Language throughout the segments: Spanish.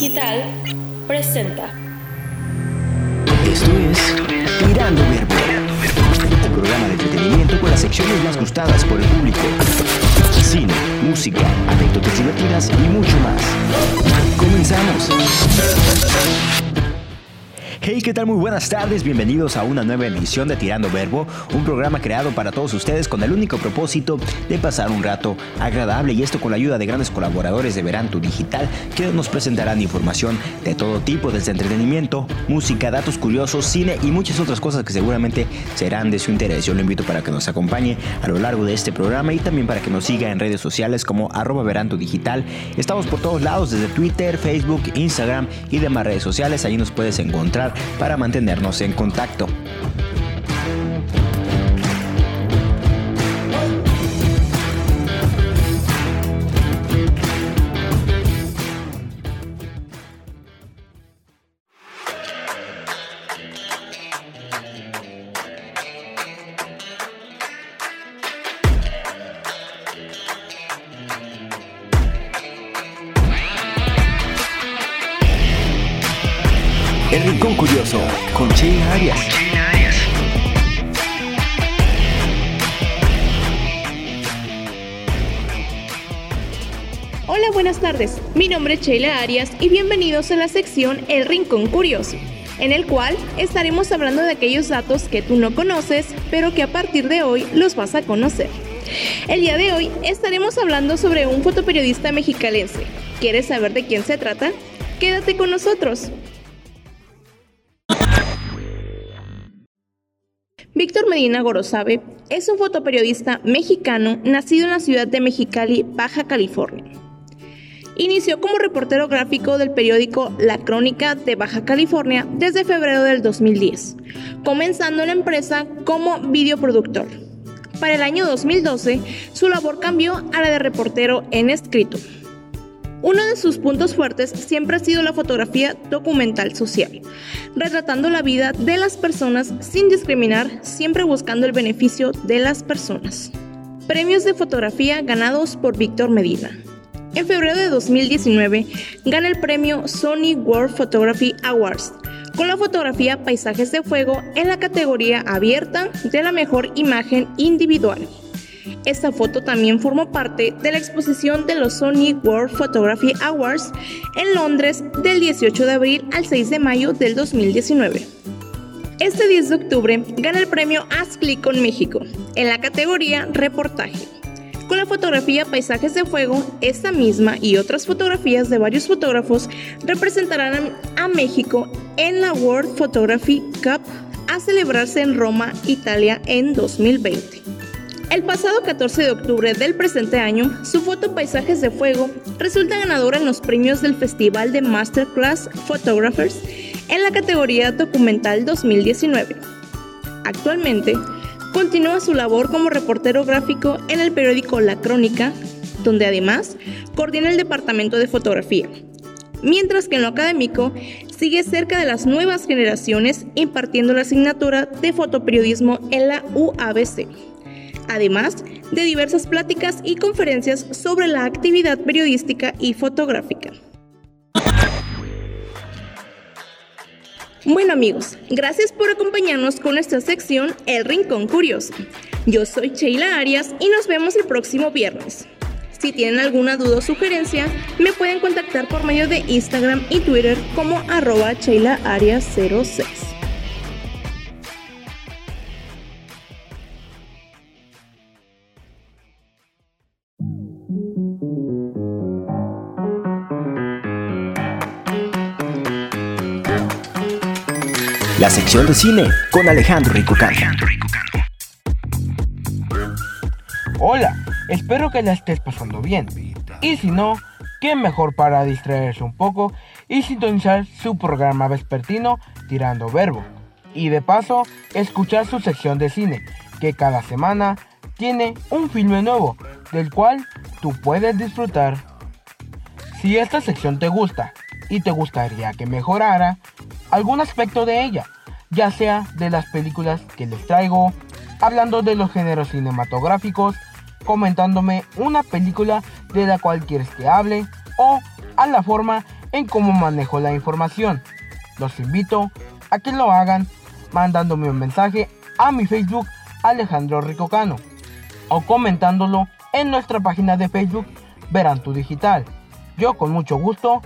Digital presenta. Esto es Tirando Verbo, un programa de entretenimiento con las secciones más gustadas por el público. Cine, música, anécdotas divertidas y mucho más. Comenzamos. Hey, ¿qué tal? Muy buenas tardes, bienvenidos a una nueva emisión de Tirando Verbo, un programa creado para todos ustedes con el único propósito de pasar un rato agradable y esto con la ayuda de grandes colaboradores de Veranto Digital que nos presentarán información de todo tipo, desde entretenimiento, música, datos curiosos, cine y muchas otras cosas que seguramente serán de su interés. Yo lo invito para que nos acompañe a lo largo de este programa y también para que nos siga en redes sociales como arroba Digital. Estamos por todos lados, desde Twitter, Facebook, Instagram y demás redes sociales, ahí nos puedes encontrar para mantenernos en contacto. El Rincón Curioso con Sheila Arias. Hola, buenas tardes. Mi nombre es Sheila Arias y bienvenidos a la sección El Rincón Curioso, en el cual estaremos hablando de aquellos datos que tú no conoces, pero que a partir de hoy los vas a conocer. El día de hoy estaremos hablando sobre un fotoperiodista mexicalense. ¿Quieres saber de quién se trata? Quédate con nosotros. Víctor Medina Gorosabe es un fotoperiodista mexicano nacido en la ciudad de Mexicali, Baja California. Inició como reportero gráfico del periódico La Crónica de Baja California desde febrero del 2010, comenzando en la empresa como videoproductor. Para el año 2012, su labor cambió a la de reportero en escrito. Uno de sus puntos fuertes siempre ha sido la fotografía documental social, retratando la vida de las personas sin discriminar, siempre buscando el beneficio de las personas. Premios de fotografía ganados por Víctor Medina. En febrero de 2019 gana el premio Sony World Photography Awards con la fotografía Paisajes de Fuego en la categoría abierta de la mejor imagen individual. Esta foto también formó parte de la exposición de los Sony World Photography Awards en Londres del 18 de abril al 6 de mayo del 2019. Este 10 de octubre gana el premio ASCLI con México en la categoría Reportaje. Con la fotografía Paisajes de Fuego, esta misma y otras fotografías de varios fotógrafos representarán a México en la World Photography Cup a celebrarse en Roma, Italia en 2020. El pasado 14 de octubre del presente año, su foto Paisajes de Fuego resulta ganadora en los premios del Festival de Masterclass Photographers en la categoría Documental 2019. Actualmente, continúa su labor como reportero gráfico en el periódico La Crónica, donde además coordina el departamento de fotografía. Mientras que en lo académico sigue cerca de las nuevas generaciones impartiendo la asignatura de fotoperiodismo en la UABC además de diversas pláticas y conferencias sobre la actividad periodística y fotográfica. Bueno amigos, gracias por acompañarnos con esta sección El Rincón Curioso. Yo soy Sheila Arias y nos vemos el próximo viernes. Si tienen alguna duda o sugerencia, me pueden contactar por medio de Instagram y Twitter como arroba Arias06. La sección de cine con Alejandro Ricucano. Hola, espero que la estés pasando bien. Y si no, qué mejor para distraerse un poco y sintonizar su programa vespertino Tirando Verbo. Y de paso, escuchar su sección de cine, que cada semana tiene un filme nuevo, del cual tú puedes disfrutar. Si esta sección te gusta y te gustaría que mejorara algún aspecto de ella, ya sea de las películas que les traigo, hablando de los géneros cinematográficos, comentándome una película de la cual quieres que hable o a la forma en cómo manejo la información. Los invito a que lo hagan mandándome un mensaje a mi Facebook Alejandro Ricocano o comentándolo en nuestra página de Facebook Verán tu Digital. Yo con mucho gusto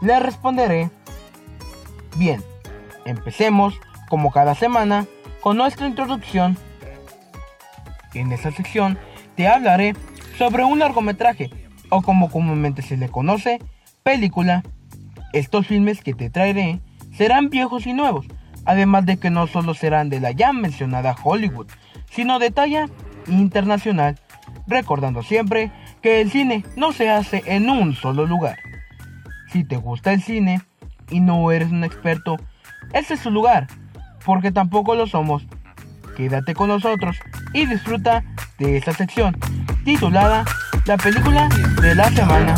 le responderé. Bien, empecemos como cada semana con nuestra introducción. En esta sección te hablaré sobre un largometraje o como comúnmente se le conoce, película. Estos filmes que te traeré serán viejos y nuevos, además de que no solo serán de la ya mencionada Hollywood, sino de talla internacional, recordando siempre que el cine no se hace en un solo lugar. Si te gusta el cine y no eres un experto, ese es su lugar, porque tampoco lo somos. Quédate con nosotros y disfruta de esta sección titulada La película de la semana.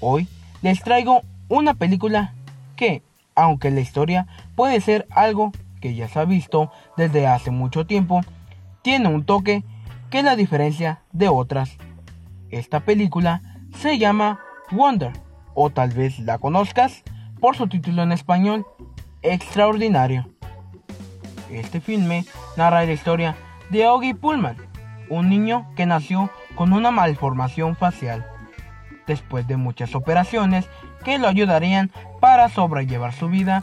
Hoy les traigo una película que, aunque la historia puede ser algo que ya se ha visto desde hace mucho tiempo, tiene un toque que la diferencia de otras. Esta película se llama Wonder, o tal vez la conozcas por su título en español, Extraordinario. Este filme narra la historia de Oggy Pullman, un niño que nació con una malformación facial. Después de muchas operaciones que lo ayudarían para sobrellevar su vida,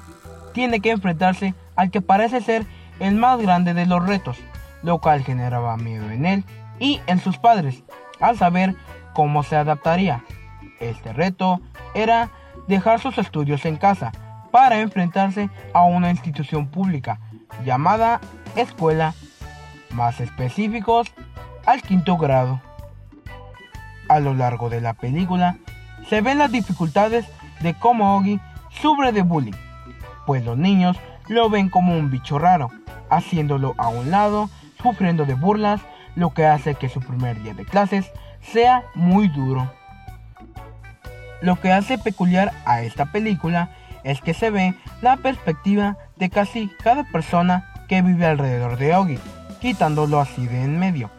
tiene que enfrentarse al que parece ser el más grande de los retos, lo cual generaba miedo en él y en sus padres, al saber cómo se adaptaría. Este reto era dejar sus estudios en casa para enfrentarse a una institución pública llamada escuela, más específicos al quinto grado. A lo largo de la película se ven las dificultades de cómo Oggy sufre de bullying, pues los niños lo ven como un bicho raro, haciéndolo a un lado, sufriendo de burlas, lo que hace que su primer día de clases sea muy duro. Lo que hace peculiar a esta película es que se ve la perspectiva de casi cada persona que vive alrededor de Oggy, quitándolo así de en medio,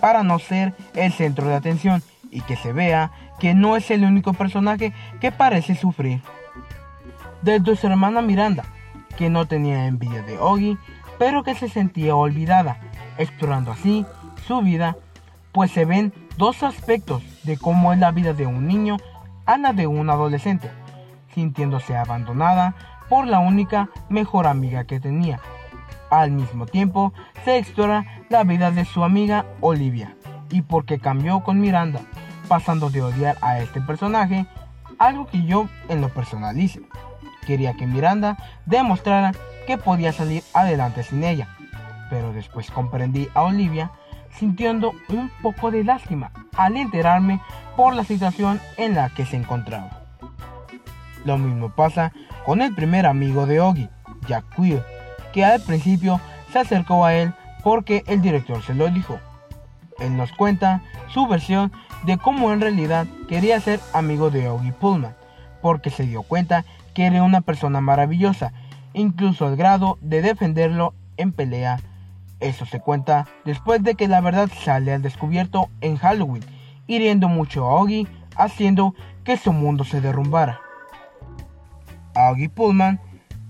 para no ser el centro de atención y que se vea que no es el único personaje que parece sufrir. Desde su hermana Miranda, que no tenía envidia de Oggy, pero que se sentía olvidada, explorando así su vida, pues se ven dos aspectos de cómo es la vida de un niño a la de un adolescente, sintiéndose abandonada por la única mejor amiga que tenía. Al mismo tiempo, se explora la vida de su amiga Olivia y por qué cambió con Miranda, pasando de odiar a este personaje, algo que yo en lo personal hice. Quería que Miranda demostrara que podía salir adelante sin ella, pero después comprendí a Olivia sintiendo un poco de lástima al enterarme por la situación en la que se encontraba. Lo mismo pasa con el primer amigo de Oggy, Jack Queer, que al principio se acercó a él porque el director se lo dijo. Él nos cuenta su versión de cómo en realidad quería ser amigo de Oggy Pullman, porque se dio cuenta que era una persona maravillosa, incluso al grado de defenderlo en pelea. Eso se cuenta después de que la verdad sale al descubierto en Halloween, hiriendo mucho a Oggy, haciendo que su mundo se derrumbara. Oggy Pullman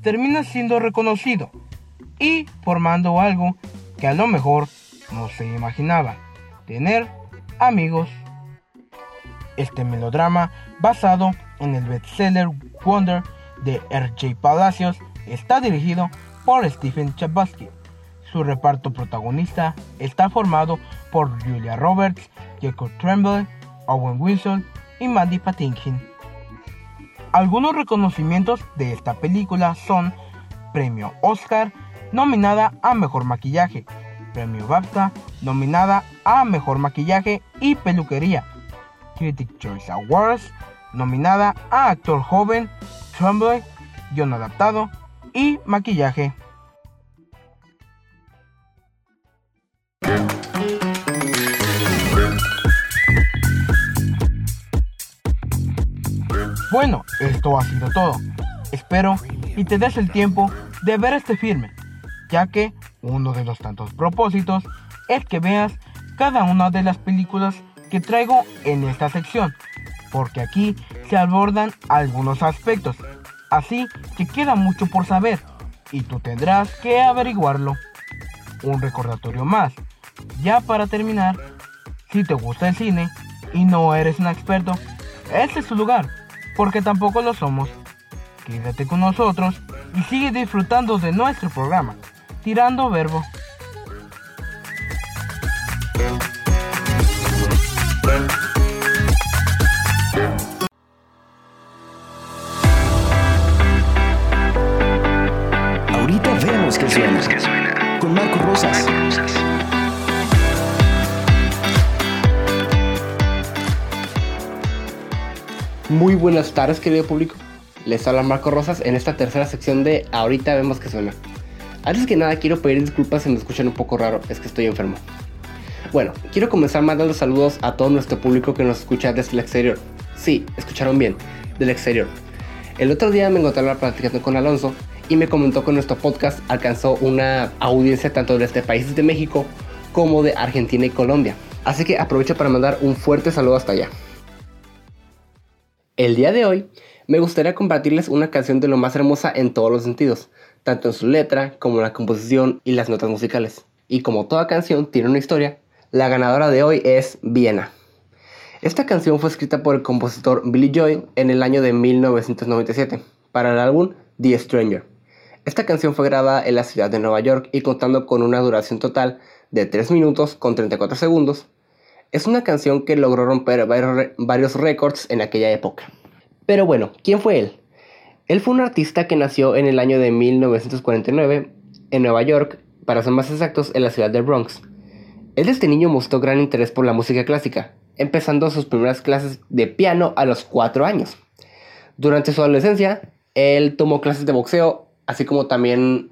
termina siendo reconocido y formando algo que a lo mejor no se imaginaba, tener amigos. Este melodrama, basado en el bestseller Wonder de R.J. Palacios, está dirigido por Stephen Chbosky. Su reparto protagonista está formado por Julia Roberts, Jacob Tremblay, Owen Wilson y Mandy Patinkin. Algunos reconocimientos de esta película son Premio Oscar, nominada a Mejor Maquillaje, Premio BAFTA, nominada a Mejor Maquillaje y Peluquería, Critic Choice Awards, nominada a Actor Joven, Tremblay, Guión Adaptado y Maquillaje. Bueno, esto ha sido todo. Espero y te des el tiempo de ver este filme, ya que uno de los tantos propósitos es que veas cada una de las películas que traigo en esta sección, porque aquí se abordan algunos aspectos, así que queda mucho por saber y tú tendrás que averiguarlo. Un recordatorio más, ya para terminar, si te gusta el cine y no eres un experto, este es su lugar, porque tampoco lo somos. Quédate con nosotros y sigue disfrutando de nuestro programa, Tirando Verbo. Ahorita vemos que suena. Con Marco Rosas. Muy buenas tardes, querido público. Les habla Marco Rosas en esta tercera sección de Ahorita vemos que suena. Antes que nada, quiero pedir disculpas si me escuchan un poco raro, es que estoy enfermo. Bueno, quiero comenzar mandando saludos a todo nuestro público que nos escucha desde el exterior. Sí, escucharon bien, del exterior. El otro día me encontraba platicando con Alonso y me comentó que nuestro podcast alcanzó una audiencia tanto desde países de México como de Argentina y Colombia. Así que aprovecho para mandar un fuerte saludo hasta allá. El día de hoy me gustaría compartirles una canción de lo más hermosa en todos los sentidos, tanto en su letra como en la composición y las notas musicales. Y como toda canción tiene una historia, la ganadora de hoy es Viena. Esta canción fue escrita por el compositor Billy Joel en el año de 1997 para el álbum The Stranger. Esta canción fue grabada en la ciudad de Nueva York y contando con una duración total de 3 minutos con 34 segundos, es una canción que logró romper varios récords en aquella época. Pero bueno, ¿quién fue él? Él fue un artista que nació en el año de 1949 en Nueva York, para ser más exactos, en la ciudad de Bronx. Él desde niño mostró gran interés por la música clásica, empezando sus primeras clases de piano a los 4 años. Durante su adolescencia, él tomó clases de boxeo, así como también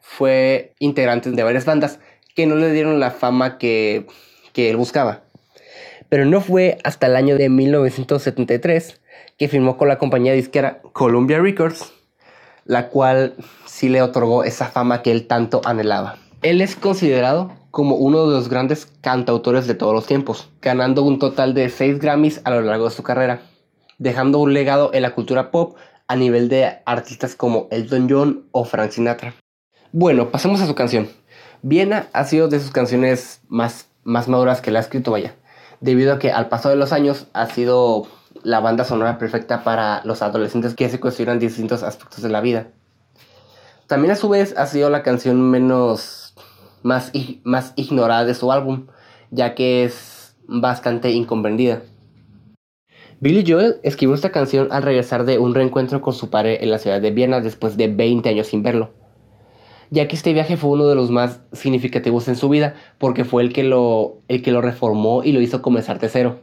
fue integrante de varias bandas que no le dieron la fama que que él buscaba. Pero no fue hasta el año de 1973 que firmó con la compañía disquera Columbia Records, la cual sí le otorgó esa fama que él tanto anhelaba. Él es considerado como uno de los grandes cantautores de todos los tiempos, ganando un total de 6 Grammys a lo largo de su carrera, dejando un legado en la cultura pop a nivel de artistas como Elton John o Frank Sinatra. Bueno, pasemos a su canción. Viena ha sido de sus canciones más más maduras que la ha escrito, vaya. Debido a que al paso de los años ha sido la banda sonora perfecta para los adolescentes que se cuestionan distintos aspectos de la vida. También a su vez ha sido la canción menos más, más ignorada de su álbum, ya que es bastante incomprendida. Billy Joel escribió esta canción al regresar de un reencuentro con su padre en la ciudad de Viena después de 20 años sin verlo ya que este viaje fue uno de los más significativos en su vida, porque fue el que lo, el que lo reformó y lo hizo comenzar de cero.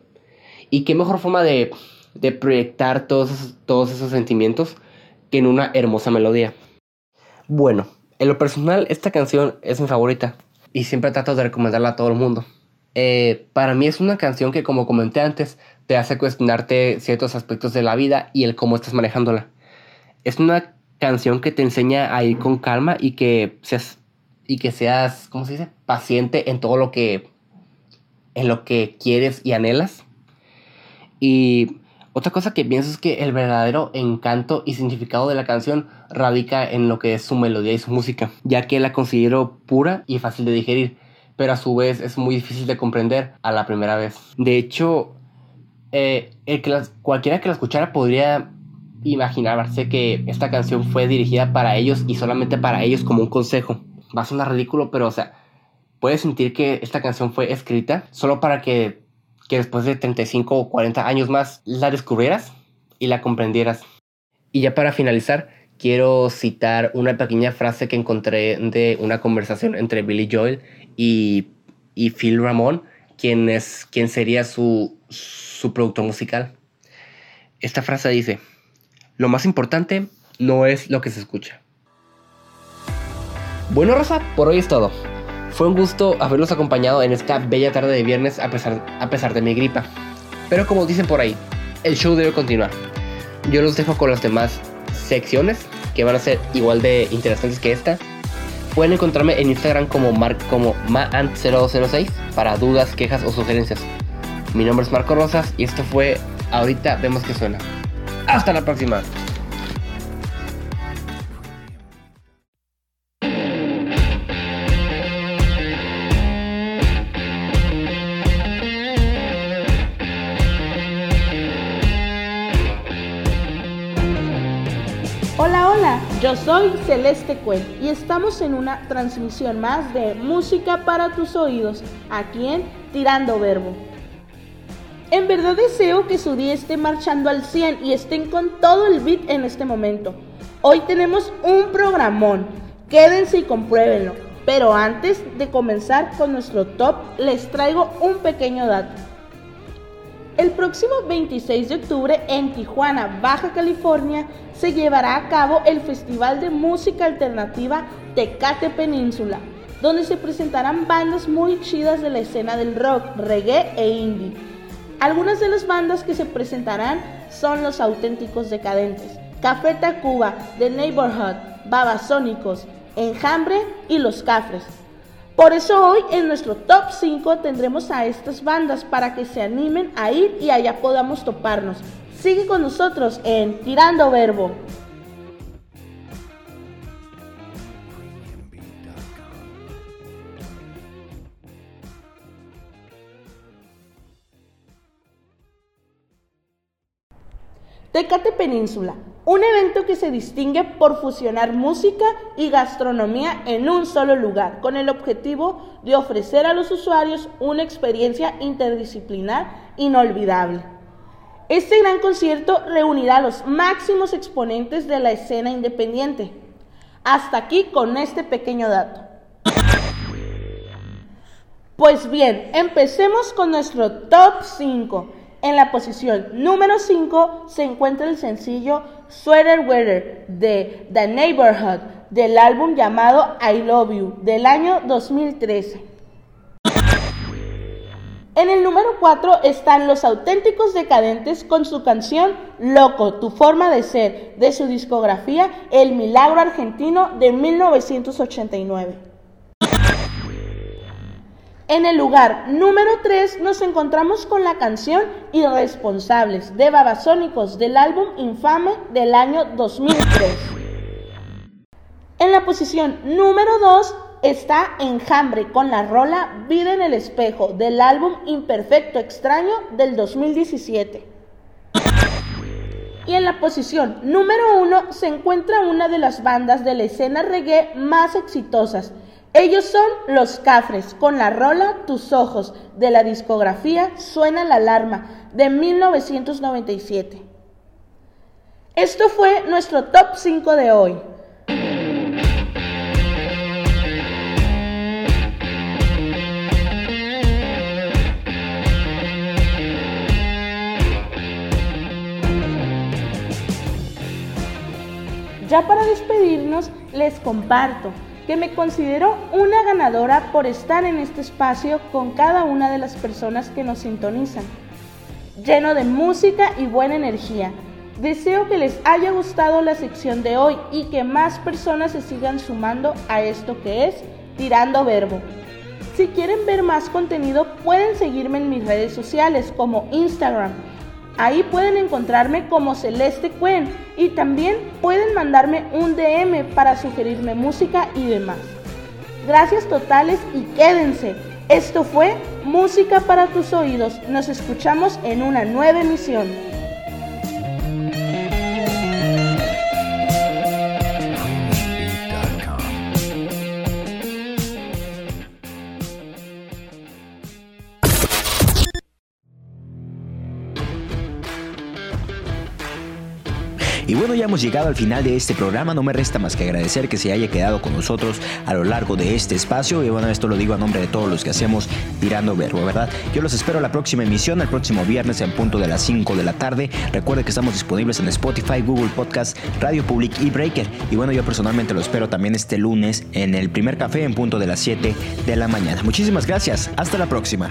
Y qué mejor forma de, de proyectar todos esos, todos esos sentimientos que en una hermosa melodía. Bueno, en lo personal esta canción es mi favorita y siempre trato de recomendarla a todo el mundo. Eh, para mí es una canción que como comenté antes te hace cuestionarte ciertos aspectos de la vida y el cómo estás manejándola. Es una canción que te enseña a ir con calma y que seas, y que seas, ¿cómo se dice? Paciente en todo lo que, en lo que quieres y anhelas. Y otra cosa que pienso es que el verdadero encanto y significado de la canción radica en lo que es su melodía y su música, ya que la considero pura y fácil de digerir, pero a su vez es muy difícil de comprender a la primera vez. De hecho, eh, el que cualquiera que la escuchara podría imaginarse que esta canción fue dirigida para ellos y solamente para ellos como un consejo. Va a sonar ridículo, pero o sea, puedes sentir que esta canción fue escrita solo para que, que después de 35 o 40 años más la descubrieras y la comprendieras. Y ya para finalizar, quiero citar una pequeña frase que encontré de una conversación entre Billy Joel y, y Phil Ramón, quien, es, quien sería su, su productor musical. Esta frase dice, lo más importante no es lo que se escucha. Bueno, Rosa, por hoy es todo. Fue un gusto haberlos acompañado en esta bella tarde de viernes a pesar, a pesar de mi gripa. Pero como dicen por ahí, el show debe continuar. Yo los dejo con las demás secciones que van a ser igual de interesantes que esta. Pueden encontrarme en Instagram como, como maant0206 para dudas, quejas o sugerencias. Mi nombre es Marco Rosas y esto fue Ahorita vemos que suena. Hasta la próxima. Hola, hola, yo soy Celeste Cuen y estamos en una transmisión más de Música para tus oídos, aquí en Tirando Verbo. En verdad deseo que su día esté marchando al 100 y estén con todo el beat en este momento. Hoy tenemos un programón, quédense y compruébenlo. Pero antes de comenzar con nuestro top, les traigo un pequeño dato. El próximo 26 de octubre en Tijuana, Baja California, se llevará a cabo el Festival de Música Alternativa Tecate Península, donde se presentarán bandas muy chidas de la escena del rock, reggae e indie. Algunas de las bandas que se presentarán son Los Auténticos Decadentes, Café Tacuba, The Neighborhood, Babasónicos, Enjambre y Los Cafres. Por eso hoy en nuestro top 5 tendremos a estas bandas para que se animen a ir y allá podamos toparnos. Sigue con nosotros en Tirando Verbo. Tecate Península, un evento que se distingue por fusionar música y gastronomía en un solo lugar, con el objetivo de ofrecer a los usuarios una experiencia interdisciplinar inolvidable. Este gran concierto reunirá a los máximos exponentes de la escena independiente. Hasta aquí con este pequeño dato. Pues bien, empecemos con nuestro top 5. En la posición número 5 se encuentra el sencillo Sweater Weather de The Neighborhood del álbum llamado I Love You del año 2013. En el número 4 están Los Auténticos Decadentes con su canción Loco, tu forma de ser, de su discografía El Milagro Argentino de 1989. En el lugar número 3 nos encontramos con la canción Irresponsables de Babasónicos del álbum Infame del año 2003. En la posición número 2 está Enjambre con la rola Vida en el espejo del álbum Imperfecto Extraño del 2017. Y en la posición número 1 se encuentra una de las bandas de la escena reggae más exitosas, ellos son Los Cafres, con la rola Tus Ojos, de la discografía Suena la Alarma, de 1997. Esto fue nuestro top 5 de hoy. Ya para despedirnos, les comparto que me considero una ganadora por estar en este espacio con cada una de las personas que nos sintonizan, lleno de música y buena energía. Deseo que les haya gustado la sección de hoy y que más personas se sigan sumando a esto que es Tirando Verbo. Si quieren ver más contenido pueden seguirme en mis redes sociales como Instagram, Ahí pueden encontrarme como Celeste Cuen y también pueden mandarme un DM para sugerirme música y demás. Gracias totales y quédense. Esto fue Música para tus oídos. Nos escuchamos en una nueva emisión. Hemos llegado al final de este programa. No me resta más que agradecer que se haya quedado con nosotros a lo largo de este espacio. Y bueno, esto lo digo a nombre de todos los que hacemos Tirando Verbo, ¿verdad? Yo los espero la próxima emisión, el próximo viernes en punto de las 5 de la tarde. Recuerden que estamos disponibles en Spotify, Google Podcast, Radio Public y Breaker. Y bueno, yo personalmente lo espero también este lunes en el primer café en punto de las 7 de la mañana. Muchísimas gracias. Hasta la próxima.